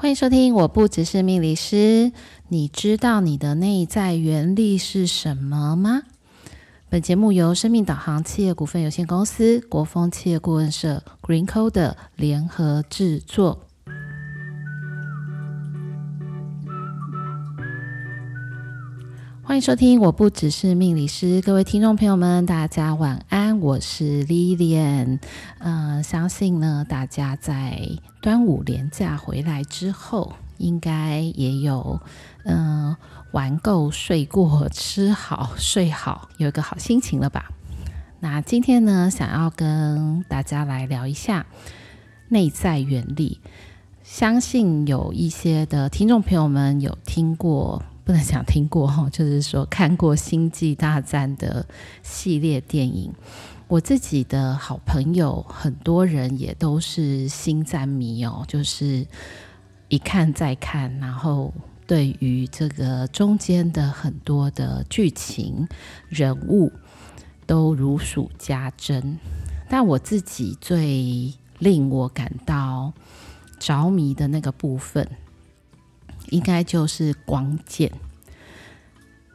欢迎收听，我不只是命理师。你知道你的内在原力是什么吗？本节目由生命导航企业股份有限公司、国风企业顾问社、Green Code 联合制作。欢迎收听，我不只是命理师，各位听众朋友们，大家晚安，我是 Lilian。呃，相信呢，大家在端午连假回来之后，应该也有嗯、玩够、睡过、吃好、睡好，有一个好心情了吧？那今天呢，想要跟大家来聊一下内在原理。相信有一些的听众朋友们有听过。不能讲听过哈，就是说看过《星际大战》的系列电影。我自己的好朋友很多人也都是星战迷哦，就是一看再看，然后对于这个中间的很多的剧情人物都如数家珍。但我自己最令我感到着迷的那个部分。应该就是光剑，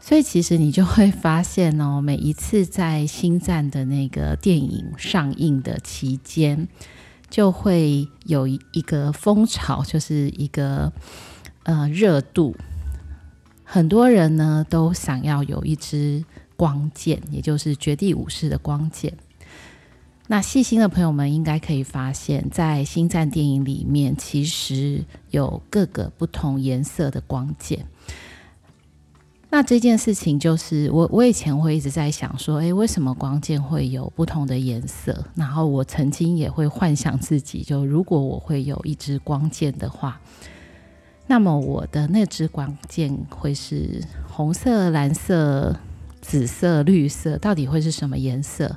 所以其实你就会发现哦，每一次在星战的那个电影上映的期间，就会有一个风潮，就是一个呃热度，很多人呢都想要有一支光剑，也就是绝地武士的光剑。那细心的朋友们应该可以发现，在星战电影里面，其实有各个不同颜色的光剑。那这件事情就是我，我以前会一直在想说，诶，为什么光剑会有不同的颜色？然后我曾经也会幻想自己，就如果我会有一支光剑的话，那么我的那支光剑会是红色、蓝色、紫色、绿色，到底会是什么颜色？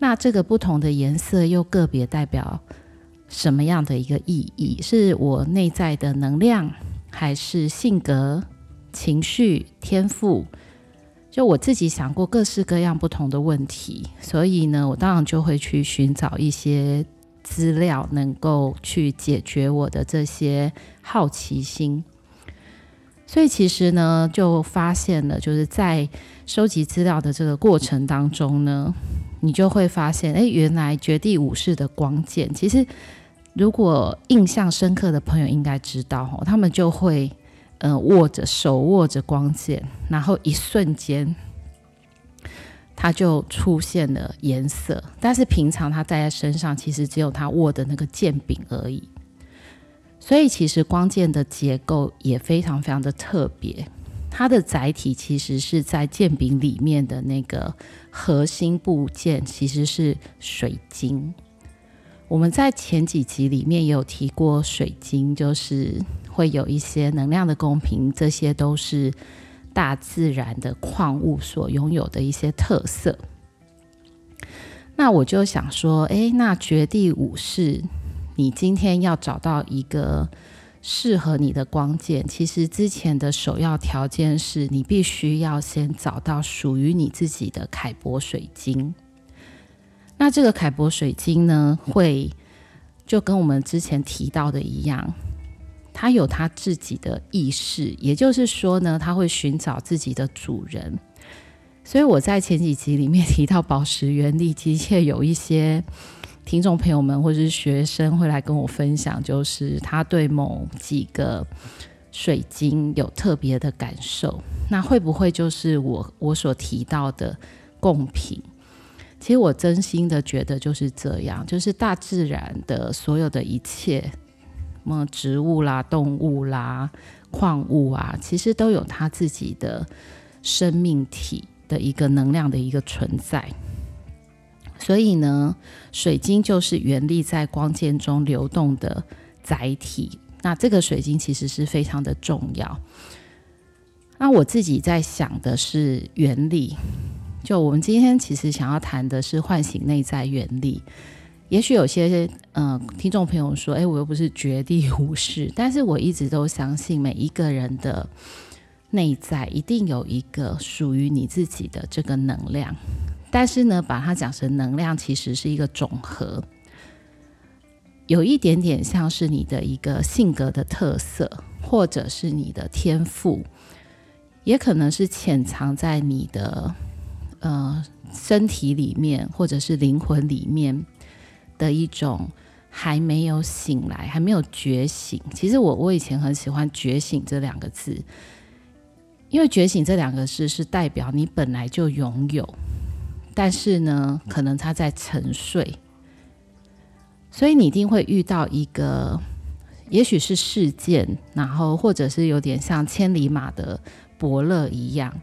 那这个不同的颜色又个别代表什么样的一个意义？是我内在的能量，还是性格、情绪、天赋？就我自己想过各式各样不同的问题，所以呢，我当然就会去寻找一些资料，能够去解决我的这些好奇心。所以其实呢，就发现了，就是在收集资料的这个过程当中呢，你就会发现，哎，原来绝地武士的光剑，其实如果印象深刻的朋友应该知道，哦，他们就会，呃，握着手握着光剑，然后一瞬间，它就出现了颜色，但是平常他戴在身上，其实只有他握的那个剑柄而已。所以其实光剑的结构也非常非常的特别，它的载体其实是在剑柄里面的那个核心部件，其实是水晶。我们在前几集里面也有提过，水晶就是会有一些能量的公平，这些都是大自然的矿物所拥有的一些特色。那我就想说，诶，那绝地武士。你今天要找到一个适合你的光剑，其实之前的首要条件是你必须要先找到属于你自己的凯博水晶。那这个凯博水晶呢，会就跟我们之前提到的一样，它有它自己的意识，也就是说呢，它会寻找自己的主人。所以我在前几集里面提到宝石原力，的确有一些。听众朋友们或者是学生会来跟我分享，就是他对某几个水晶有特别的感受，那会不会就是我我所提到的贡品？其实我真心的觉得就是这样，就是大自然的所有的一切，什么植物啦、动物啦、矿物啊，其实都有它自己的生命体的一个能量的一个存在。所以呢，水晶就是原力在光剑中流动的载体。那这个水晶其实是非常的重要。那我自己在想的是原力，就我们今天其实想要谈的是唤醒内在原力。也许有些、呃、听众朋友说，哎，我又不是绝地武士，但是我一直都相信每一个人的内在一定有一个属于你自己的这个能量。但是呢，把它讲成能量，其实是一个总和。有一点点像是你的一个性格的特色，或者是你的天赋，也可能是潜藏在你的呃身体里面，或者是灵魂里面的一种还没有醒来、还没有觉醒。其实我我以前很喜欢“觉醒”这两个字，因为“觉醒”这两个字是代表你本来就拥有，但是呢，可能他在沉睡。所以你一定会遇到一个，也许是事件，然后或者是有点像千里马的伯乐一样，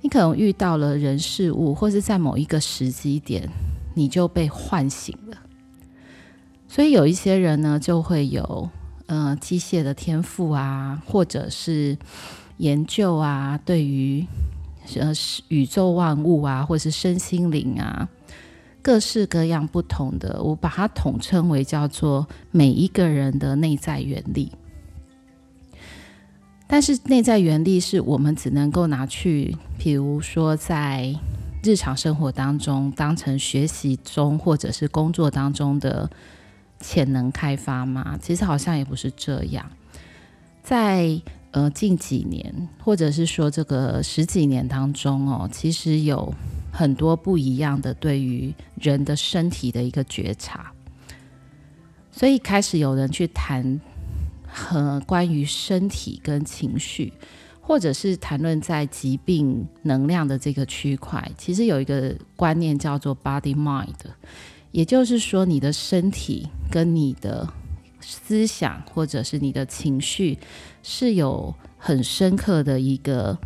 你可能遇到了人事物，或是在某一个时机点，你就被唤醒了。所以有一些人呢，就会有呃机械的天赋啊，或者是研究啊，对于呃宇宙万物啊，或者是身心灵啊。各式各样不同的，我把它统称为叫做每一个人的内在原力。但是内在原力是我们只能够拿去，比如说在日常生活当中当成学习中或者是工作当中的潜能开发吗？其实好像也不是这样。在呃近几年，或者是说这个十几年当中哦，其实有。很多不一样的对于人的身体的一个觉察，所以开始有人去谈和关于身体跟情绪，或者是谈论在疾病能量的这个区块，其实有一个观念叫做 body mind，也就是说你的身体跟你的思想或者是你的情绪是有很深刻的一个。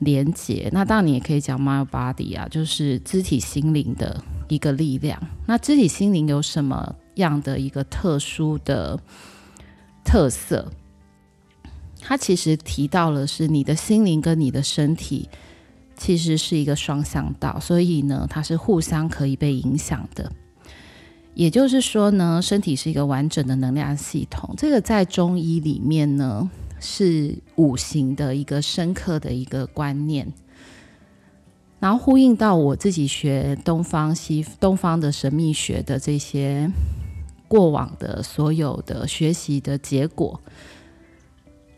连接，那当然你也可以讲 mind body 啊，就是肢体心灵的一个力量。那肢体心灵有什么样的一个特殊的特色？它其实提到了是你的心灵跟你的身体其实是一个双向道，所以呢，它是互相可以被影响的。也就是说呢，身体是一个完整的能量系统。这个在中医里面呢。是五行的一个深刻的一个观念，然后呼应到我自己学东方西东方的神秘学的这些过往的所有的学习的结果，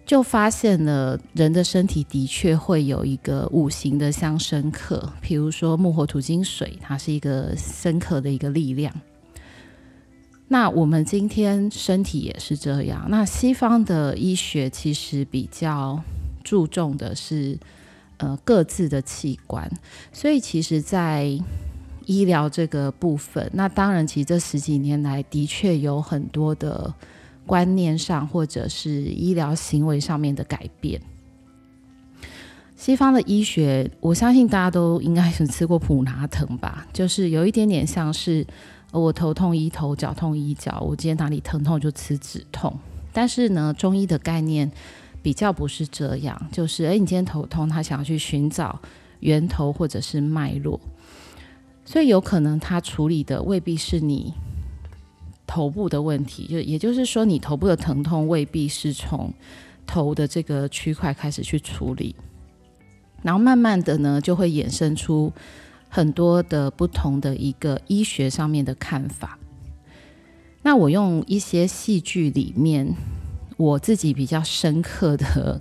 就发现了人的身体的确会有一个五行的相生克，比如说木火土金水，它是一个深刻的一个力量。那我们今天身体也是这样。那西方的医学其实比较注重的是呃各自的器官，所以其实，在医疗这个部分，那当然其实这十几年来的确有很多的观念上或者是医疗行为上面的改变。西方的医学，我相信大家都应该是吃过普拿疼吧，就是有一点点像是。我头痛医头，脚痛医脚。我今天哪里疼痛就吃止痛。但是呢，中医的概念比较不是这样，就是诶，你今天头痛，他想要去寻找源头或者是脉络，所以有可能他处理的未必是你头部的问题，就也就是说，你头部的疼痛未必是从头的这个区块开始去处理，然后慢慢的呢，就会衍生出。很多的不同的一个医学上面的看法，那我用一些戏剧里面我自己比较深刻的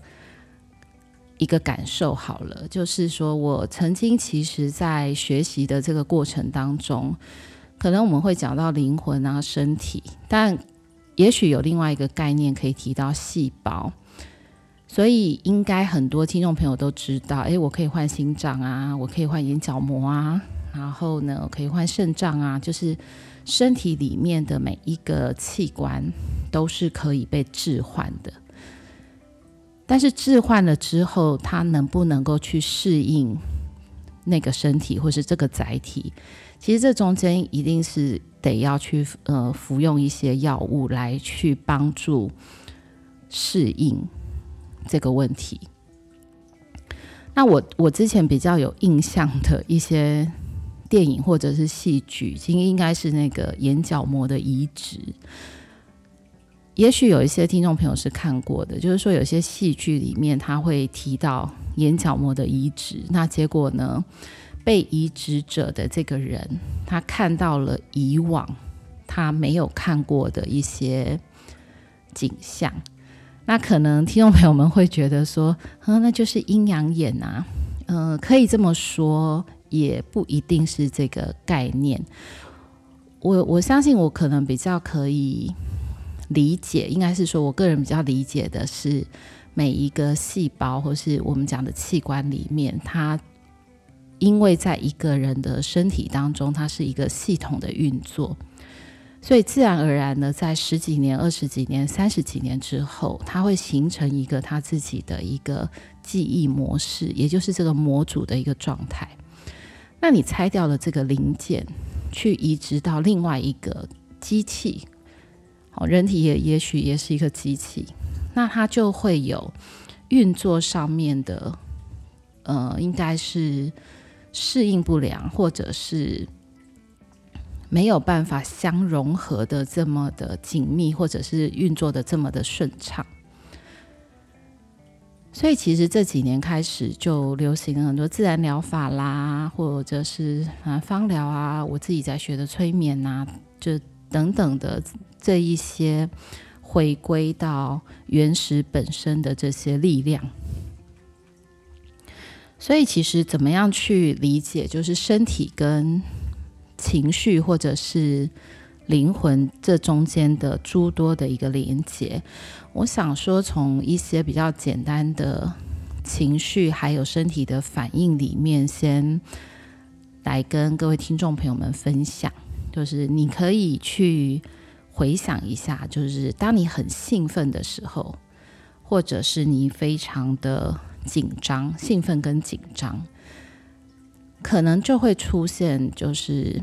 一个感受好了，就是说我曾经其实在学习的这个过程当中，可能我们会讲到灵魂啊、身体，但也许有另外一个概念可以提到细胞。所以应该很多听众朋友都知道，诶，我可以换心脏啊，我可以换眼角膜啊，然后呢，我可以换肾脏啊，就是身体里面的每一个器官都是可以被置换的。但是置换了之后，它能不能够去适应那个身体或是这个载体？其实这中间一定是得要去呃服用一些药物来去帮助适应。这个问题，那我我之前比较有印象的一些电影或者是戏剧，应应该是那个眼角膜的移植。也许有一些听众朋友是看过的，就是说有些戏剧里面他会提到眼角膜的移植，那结果呢，被移植者的这个人他看到了以往他没有看过的一些景象。那可能听众朋友们会觉得说，嗯，那就是阴阳眼啊。嗯、可以这么说，也不一定是这个概念。我我相信，我可能比较可以理解，应该是说我个人比较理解的是，每一个细胞或是我们讲的器官里面，它因为在一个人的身体当中，它是一个系统的运作。所以自然而然的，在十几年、二十几年、三十几年之后，它会形成一个它自己的一个记忆模式，也就是这个模组的一个状态。那你拆掉了这个零件，去移植到另外一个机器，好，人体也也许也是一个机器，那它就会有运作上面的，呃，应该是适应不良，或者是。没有办法相融合的这么的紧密，或者是运作的这么的顺畅，所以其实这几年开始就流行很多自然疗法啦，或者是啊芳疗啊，我自己在学的催眠啊，就等等的这一些回归到原始本身的这些力量。所以其实怎么样去理解，就是身体跟情绪或者是灵魂这中间的诸多的一个连接，我想说，从一些比较简单的情绪还有身体的反应里面，先来跟各位听众朋友们分享，就是你可以去回想一下，就是当你很兴奋的时候，或者是你非常的紧张，兴奋跟紧张。可能就会出现就是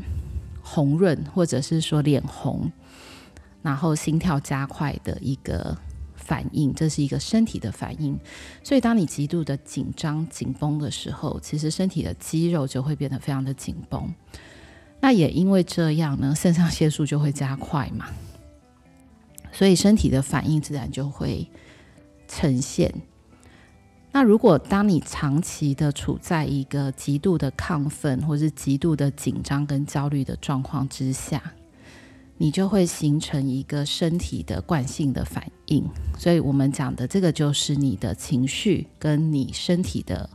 红润，或者是说脸红，然后心跳加快的一个反应，这是一个身体的反应。所以，当你极度的紧张、紧绷的时候，其实身体的肌肉就会变得非常的紧绷。那也因为这样呢，肾上腺素就会加快嘛，所以身体的反应自然就会呈现。那如果当你长期的处在一个极度的亢奋，或是极度的紧张跟焦虑的状况之下，你就会形成一个身体的惯性的反应。所以我们讲的这个就是你的情绪跟你身体的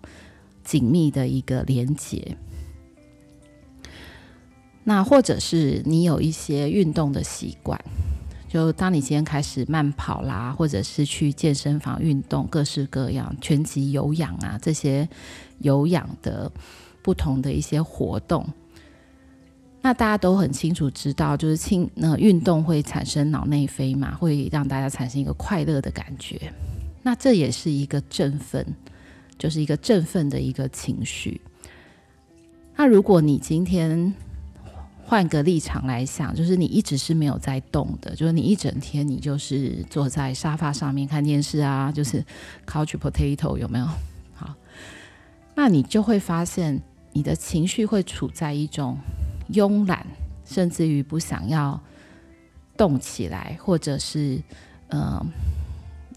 紧密的一个连接。那或者是你有一些运动的习惯。就当你今天开始慢跑啦，或者是去健身房运动，各式各样拳击、有氧啊这些有氧的不同的一些活动，那大家都很清楚知道，就是轻那运动会产生脑内啡嘛，会让大家产生一个快乐的感觉。那这也是一个振奋，就是一个振奋的一个情绪。那如果你今天换个立场来想，就是你一直是没有在动的，就是你一整天你就是坐在沙发上面看电视啊，就是 couch potato 有没有？好，那你就会发现你的情绪会处在一种慵懒，甚至于不想要动起来，或者是嗯、呃、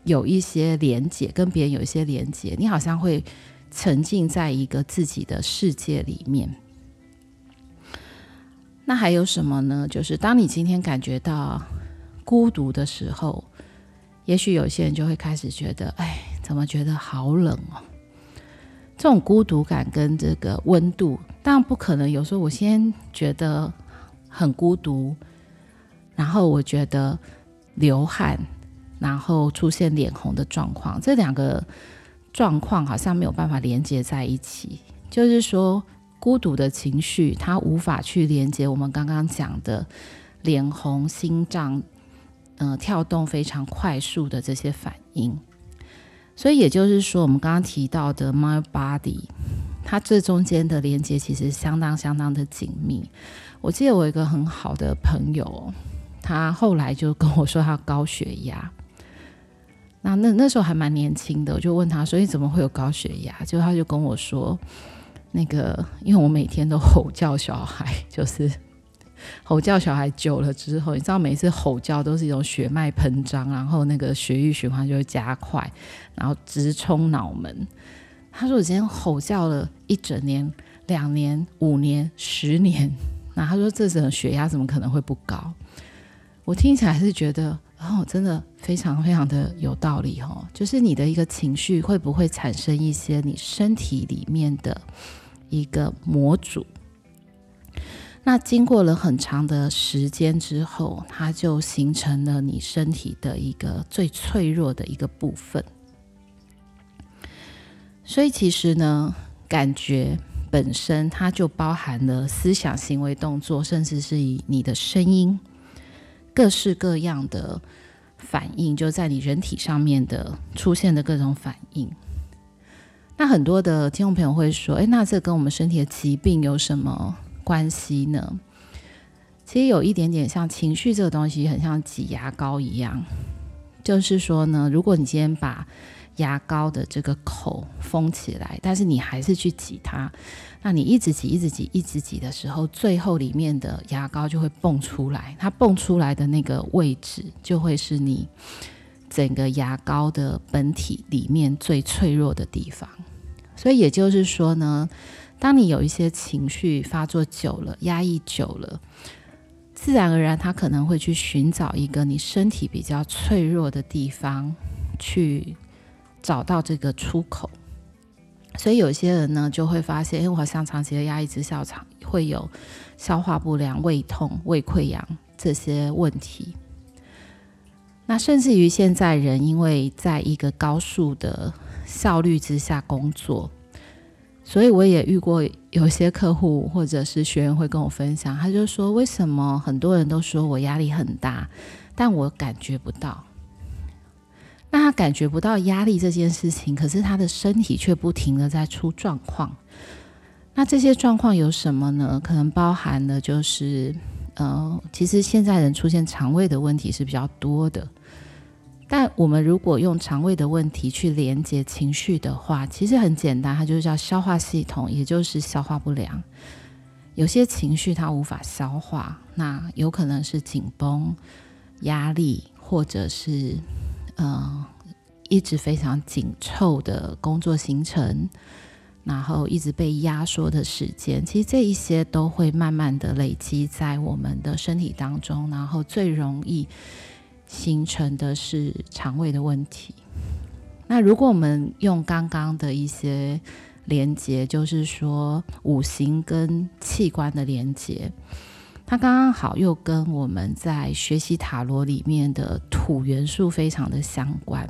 有一些连接，跟别人有一些连接，你好像会沉浸在一个自己的世界里面。那还有什么呢？就是当你今天感觉到孤独的时候，也许有些人就会开始觉得，哎，怎么觉得好冷哦？这种孤独感跟这个温度，当然不可能。有时候我先觉得很孤独，然后我觉得流汗，然后出现脸红的状况，这两个状况好像没有办法连接在一起。就是说。孤独的情绪，它无法去连接我们刚刚讲的脸红、心脏呃跳动非常快速的这些反应。所以也就是说，我们刚刚提到的 mind body，它这中间的连接其实相当相当的紧密。我记得我一个很好的朋友，他后来就跟我说他高血压。那那那时候还蛮年轻的，我就问他说：“你怎么会有高血压？”就他就跟我说。那个，因为我每天都吼叫小孩，就是吼叫小孩久了之后，你知道，每次吼叫都是一种血脉喷张，然后那个血液循环就会加快，然后直冲脑门。他说：“我今天吼叫了一整年、两年、五年、十年，那他说这种血压怎么可能会不高？我听起来是觉得，哦，真的非常非常的有道理哦。就是你的一个情绪会不会产生一些你身体里面的一个模组？那经过了很长的时间之后，它就形成了你身体的一个最脆弱的一个部分。所以其实呢，感觉本身它就包含了思想、行为、动作，甚至是以你的声音。各式各样的反应，就在你人体上面的出现的各种反应。那很多的听众朋友会说：“诶，那这跟我们身体的疾病有什么关系呢？”其实有一点点像情绪这个东西，很像挤牙膏一样。就是说呢，如果你今天把牙膏的这个口封起来，但是你还是去挤它。那你一直挤、一直挤、一直挤的时候，最后里面的牙膏就会蹦出来。它蹦出来的那个位置，就会是你整个牙膏的本体里面最脆弱的地方。所以也就是说呢，当你有一些情绪发作久了、压抑久了，自然而然，它可能会去寻找一个你身体比较脆弱的地方，去找到这个出口。所以有些人呢，就会发现，因为我好像长期的压抑之下，常会有消化不良、胃痛、胃溃疡这些问题。那甚至于现在人，因为在一个高速的效率之下工作，所以我也遇过有些客户或者是学员会跟我分享，他就说：为什么很多人都说我压力很大，但我感觉不到？那他感觉不到压力这件事情，可是他的身体却不停的在出状况。那这些状况有什么呢？可能包含的就是，呃，其实现在人出现肠胃的问题是比较多的。但我们如果用肠胃的问题去连接情绪的话，其实很简单，它就是叫消化系统，也就是消化不良。有些情绪它无法消化，那有可能是紧绷、压力，或者是。呃，一直非常紧凑的工作行程，然后一直被压缩的时间，其实这一些都会慢慢的累积在我们的身体当中，然后最容易形成的是肠胃的问题。那如果我们用刚刚的一些连接，就是说五行跟器官的连接。它刚刚好又跟我们在学习塔罗里面的土元素非常的相关。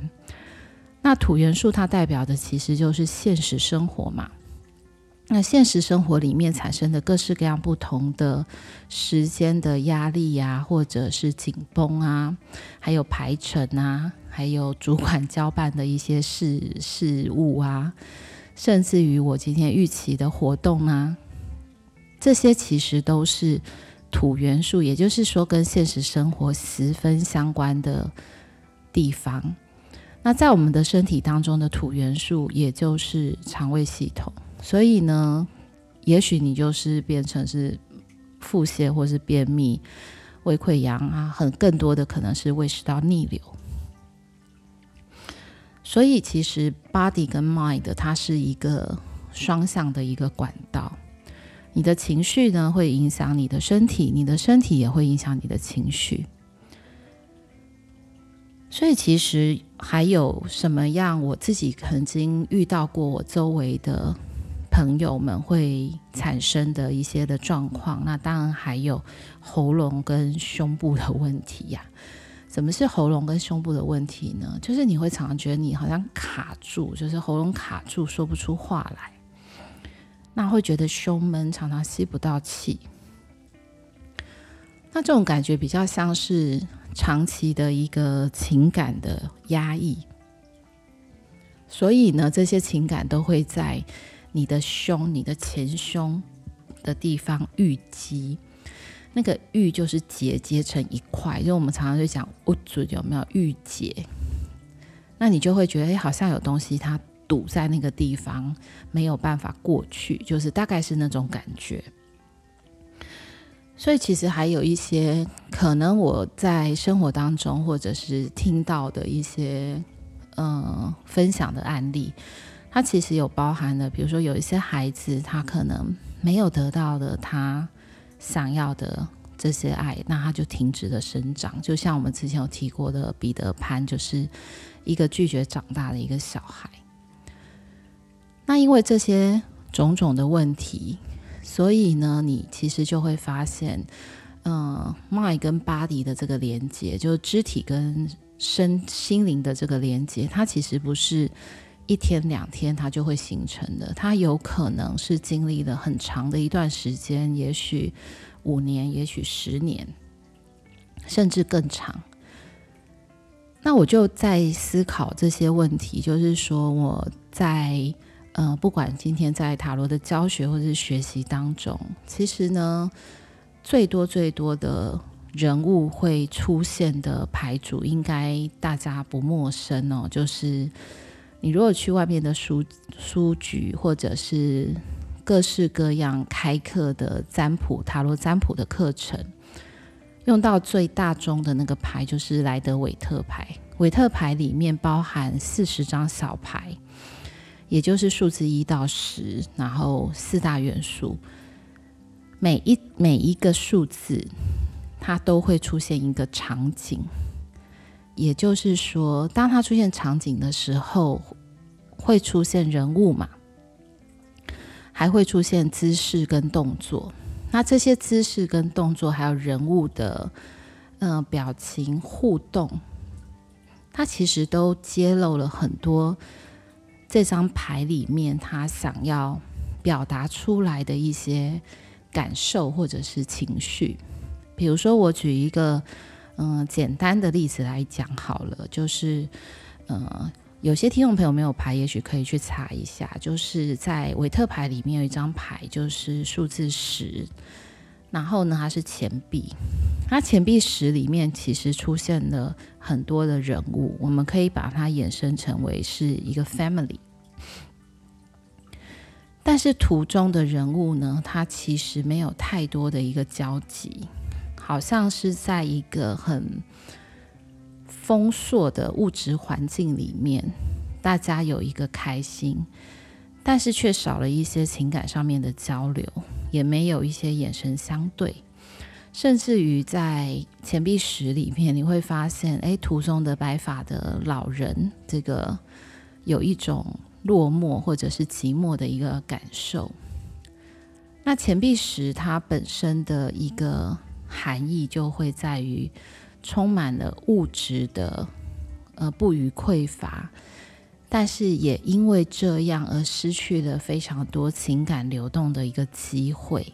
那土元素它代表的其实就是现实生活嘛。那现实生活里面产生的各式各样不同的时间的压力呀、或者是紧绷啊，还有排程啊，还有主管交办的一些事事务啊，甚至于我今天预期的活动啊，这些其实都是。土元素，也就是说跟现实生活十分相关的地方。那在我们的身体当中的土元素，也就是肠胃系统。所以呢，也许你就是变成是腹泻，或是便秘、胃溃疡啊，很更多的可能是胃食道逆流。所以其实 body 跟 mind 它是一个双向的一个管道。你的情绪呢，会影响你的身体，你的身体也会影响你的情绪。所以，其实还有什么样？我自己曾经遇到过，我周围的朋友们会产生的一些的状况。那当然还有喉咙跟胸部的问题呀。什么是喉咙跟胸部的问题呢？就是你会常常觉得你好像卡住，就是喉咙卡住，说不出话来。那会觉得胸闷，常常吸不到气。那这种感觉比较像是长期的一个情感的压抑，所以呢，这些情感都会在你的胸、你的前胸的地方郁积。那个郁就是结结成一块，就我们常常就讲物质有没有郁结？那你就会觉得，哎，好像有东西它。堵在那个地方，没有办法过去，就是大概是那种感觉。所以其实还有一些可能我在生活当中，或者是听到的一些呃分享的案例，它其实有包含的，比如说有一些孩子，他可能没有得到的他想要的这些爱，那他就停止了生长。就像我们之前有提过的，彼得潘就是一个拒绝长大的一个小孩。那因为这些种种的问题，所以呢，你其实就会发现，嗯迈跟 body 的这个连接，就是肢体跟身心灵的这个连接，它其实不是一天两天它就会形成的，它有可能是经历了很长的一段时间，也许五年，也许十年，甚至更长。那我就在思考这些问题，就是说我在呃，不管今天在塔罗的教学或是学习当中，其实呢，最多最多的。人物会出现的牌组，应该大家不陌生哦。就是你如果去外面的书书局，或者是各式各样开课的占卜、塔罗占卜的课程，用到最大宗的那个牌就是莱德韦特牌。韦特牌里面包含四十张小牌，也就是数字一到十，然后四大元素，每一每一个数字。它都会出现一个场景，也就是说，当它出现场景的时候，会出现人物嘛，还会出现姿势跟动作。那这些姿势跟动作，还有人物的嗯、表情互动，它其实都揭露了很多这张牌里面他想要表达出来的一些感受或者是情绪。比如说，我举一个嗯、简单的例子来讲好了，就是呃有些听众朋友没有牌，也许可以去查一下，就是在韦特牌里面有一张牌，就是数字十，然后呢它是钱币，它钱币十里面其实出现了很多的人物，我们可以把它衍生成为是一个 family，但是图中的人物呢，它其实没有太多的一个交集。好像是在一个很丰硕的物质环境里面，大家有一个开心，但是却少了一些情感上面的交流，也没有一些眼神相对，甚至于在钱币石里面，你会发现，哎，图中的白发的老人，这个有一种落寞或者是寂寞的一个感受。那钱币石它本身的一个。含义就会在于充满了物质的呃不虞匮乏，但是也因为这样而失去了非常多情感流动的一个机会。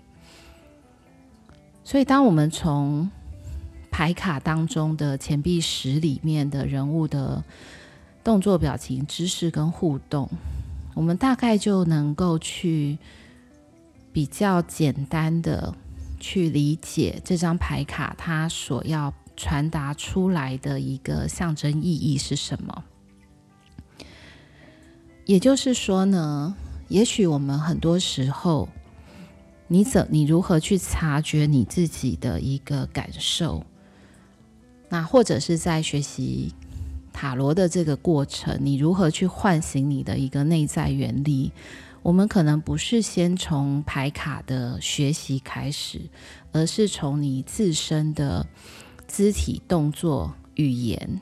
所以，当我们从牌卡当中的钱币十里面的人物的动作、表情、姿势跟互动，我们大概就能够去比较简单的。去理解这张牌卡，它所要传达出来的一个象征意义是什么？也就是说呢，也许我们很多时候，你怎你如何去察觉你自己的一个感受？那或者是在学习塔罗的这个过程，你如何去唤醒你的一个内在原力？我们可能不是先从牌卡的学习开始，而是从你自身的肢体动作、语言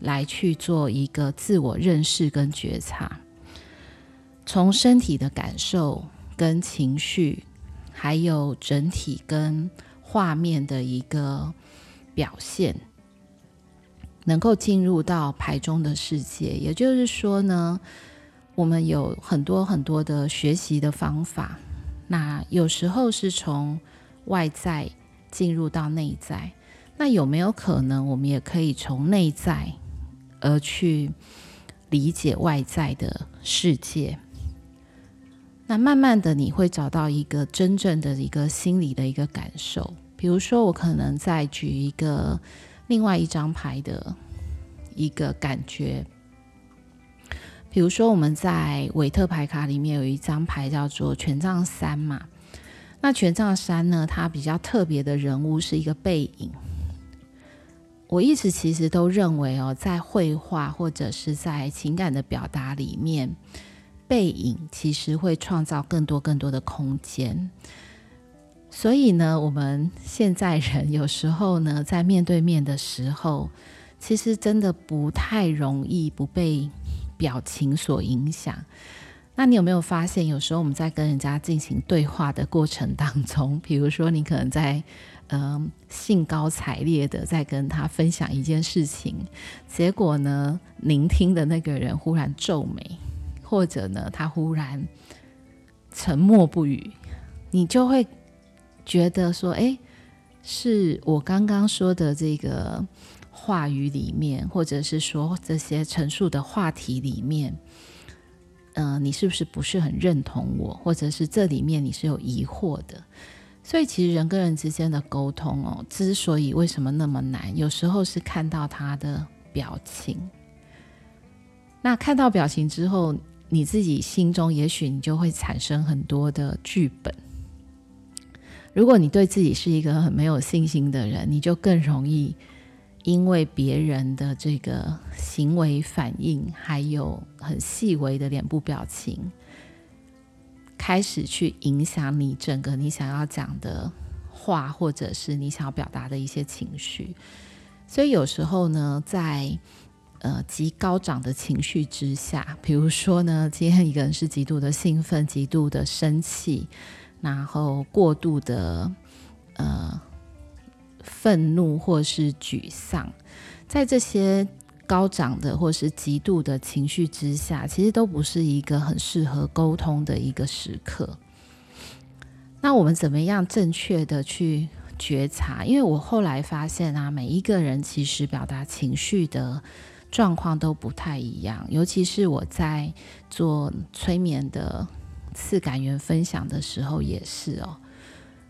来去做一个自我认识跟觉察，从身体的感受跟情绪，还有整体跟画面的一个表现，能够进入到牌中的世界。也就是说呢，我们有很多很多的学习的方法，那有时候是从外在进入到内在，那有没有可能我们也可以从内在而去理解外在的世界？那慢慢的你会找到一个真正的一个心理的一个感受。比如说，我可能再举一个另外一张牌的一个感觉。比如说，我们在韦特牌卡里面有一张牌叫做权杖三嘛。那权杖三呢，它比较特别的人物是一个背影。我一直其实都认为哦，在绘画或者是在情感的表达里面，背影其实会创造更多更多的空间。所以呢，我们现在人有时候呢，在面对面的时候，其实真的不太容易不被表情所影响。那你有没有发现，有时候我们在跟人家进行对话的过程当中，比如说你可能在嗯、呃、兴高采烈的在跟他分享一件事情，结果呢，聆听的那个人忽然皱眉，或者呢，他忽然沉默不语，你就会。觉得说，哎，是我刚刚说的这个话语里面，或者是说这些陈述的话题里面，嗯、你是不是不是很认同我，或者是这里面你是有疑惑的？所以，其实人跟人之间的沟通哦，之所以为什么那么难，有时候是看到他的表情。那看到表情之后，你自己心中也许你就会产生很多的剧本。如果你对自己是一个很没有信心的人，你就更容易因为别人的这个行为反应，还有很细微的脸部表情，开始去影响你整个你想要讲的话，或者是你想要表达的一些情绪。所以有时候呢，在呃极高涨的情绪之下，比如说呢，今天一个人是极度的兴奋、极度的生气。然后过度的呃愤怒或是沮丧，在这些高涨的或是极度的情绪之下，其实都不是一个很适合沟通的一个时刻。那我们怎么样正确的去觉察？因为我后来发现啊，每一个人其实表达情绪的状况都不太一样，尤其是我在做催眠的。次感元分享的时候也是哦，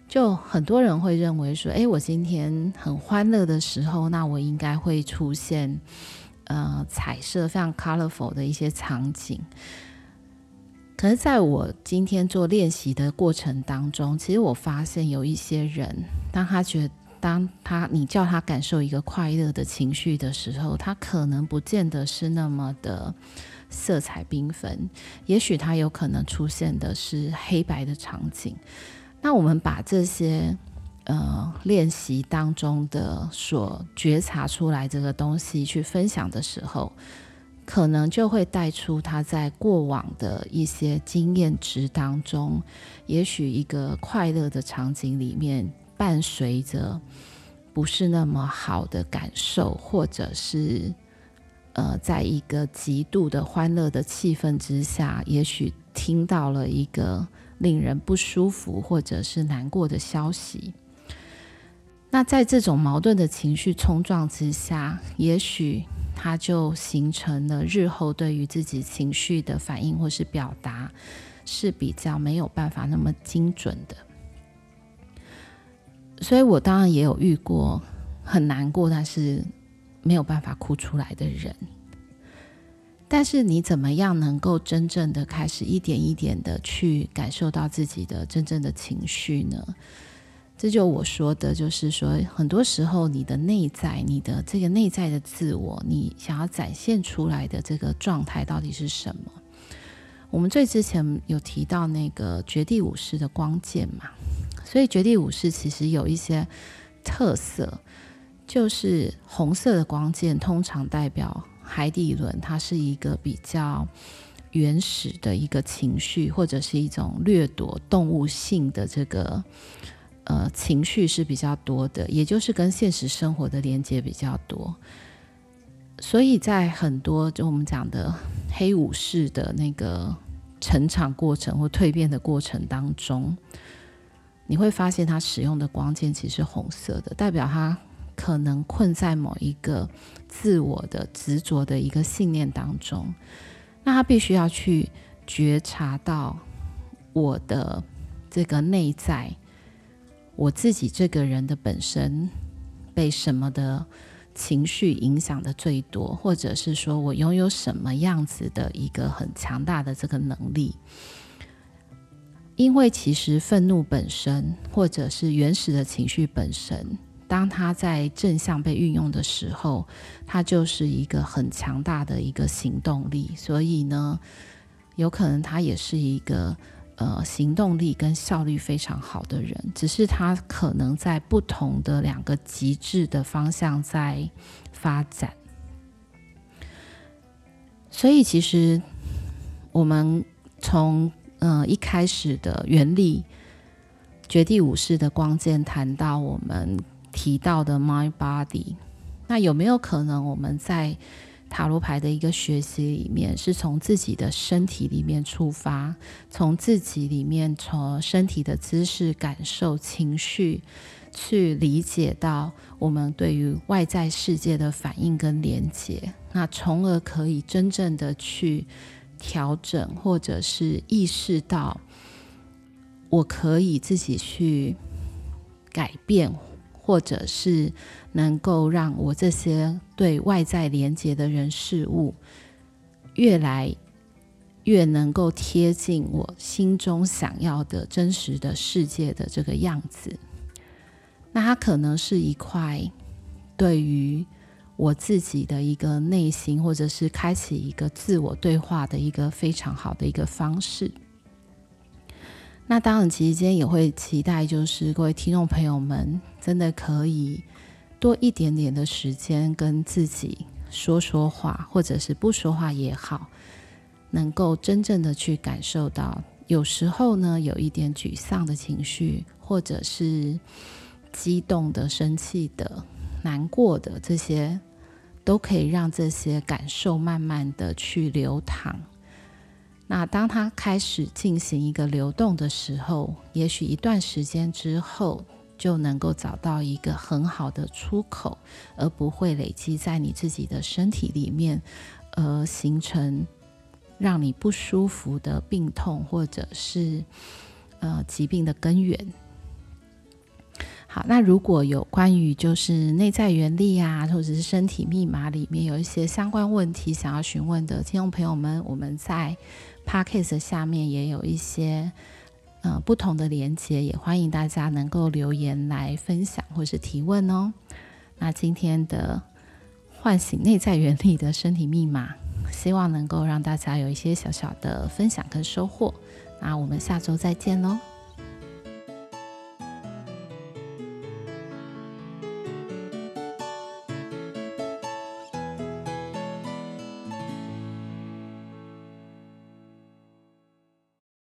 就很多人会认为说，诶，我今天很欢乐的时候，那我应该会出现呃彩色非常 colorful 的一些场景。可是在我今天做练习的过程当中，其实我发现有一些人，当他觉得当他你叫他感受一个快乐的情绪的时候，他可能不见得是那么的。色彩缤纷，也许它有可能出现的是黑白的场景。那我们把这些呃练习当中的所觉察出来这个东西去分享的时候，可能就会带出他在过往的一些经验值当中，也许一个快乐的场景里面伴随着不是那么好的感受，或者是。呃，在一个极度的欢乐的气氛之下，也许听到了一个令人不舒服或者是难过的消息。那在这种矛盾的情绪冲撞之下，也许他就形成了日后对于自己情绪的反应或是表达是比较没有办法那么精准的。所以我当然也有遇过很难过，但是。没有办法哭出来的人，但是你怎么样能够真正的开始一点一点的去感受到自己的真正的情绪呢？这就我说的，就是说，很多时候你的内在，你的这个内在的自我，你想要展现出来的这个状态到底是什么？我们最之前有提到那个绝地武士的光剑嘛，所以绝地武士其实有一些特色。就是红色的光剑，通常代表海底轮，它是一个比较原始的一个情绪，或者是一种掠夺动物性的这个呃情绪是比较多的，也就是跟现实生活的连接比较多。所以在很多就我们讲的黑武士的那个成长过程或蜕变的过程当中，你会发现他使用的光剑其实是红色的，代表他。可能困在某一个自我的执着的一个信念当中，那他必须要去觉察到我的这个内在，我自己这个人的本身被什么的情绪影响的最多，或者是说我拥有什么样子的一个很强大的这个能力。因为其实愤怒本身，或者是原始的情绪本身。当他在正向被运用的时候，他就是一个很强大的一个行动力。所以呢，有可能他也是一个呃行动力跟效率非常好的人，只是他可能在不同的两个极致的方向在发展。所以，其实我们从呃一开始的原力绝地武士的光剑谈到我们提到的 Mind Body，那有没有可能我们在塔罗牌的一个学习里面，是从自己的身体里面出发，从自己里面，从身体的姿势、感受、情绪，去理解到我们对于外在世界的反应跟连接，那从而可以真正的去调整，或者是意识到，我可以自己去改变。或者是能够让我这些对外在连接的人事物，越来越能够贴近我心中想要的真实的世界的这个样子。那它可能是一块对于我自己的一个内心，或者是开启一个自我对话的一个非常好的一个方式。那当然，其实今天也会期待，就是各位听众朋友们，真的可以多一点点的时间跟自己说说话，或者是不说话也好，能够真正的去感受到，有时候呢，有一点沮丧的情绪，或者是激动的、生气的、难过的这些，都可以让这些感受慢慢的去流淌。那当它开始进行一个流动的时候，也许一段时间之后就能够找到一个很好的出口，而不会累积在你自己的身体里面，而形成让你不舒服的病痛或者是呃疾病的根源。好，那如果有关于就是内在原力啊，或者是身体密码里面有一些相关问题想要询问的听众朋友们，我们在 Podcast 下面也有一些呃不同的连接，也欢迎大家能够留言来分享或是提问哦。那今天的唤醒内在原理的身体密码，希望能够让大家有一些小小的分享跟收获。那我们下周再见喽。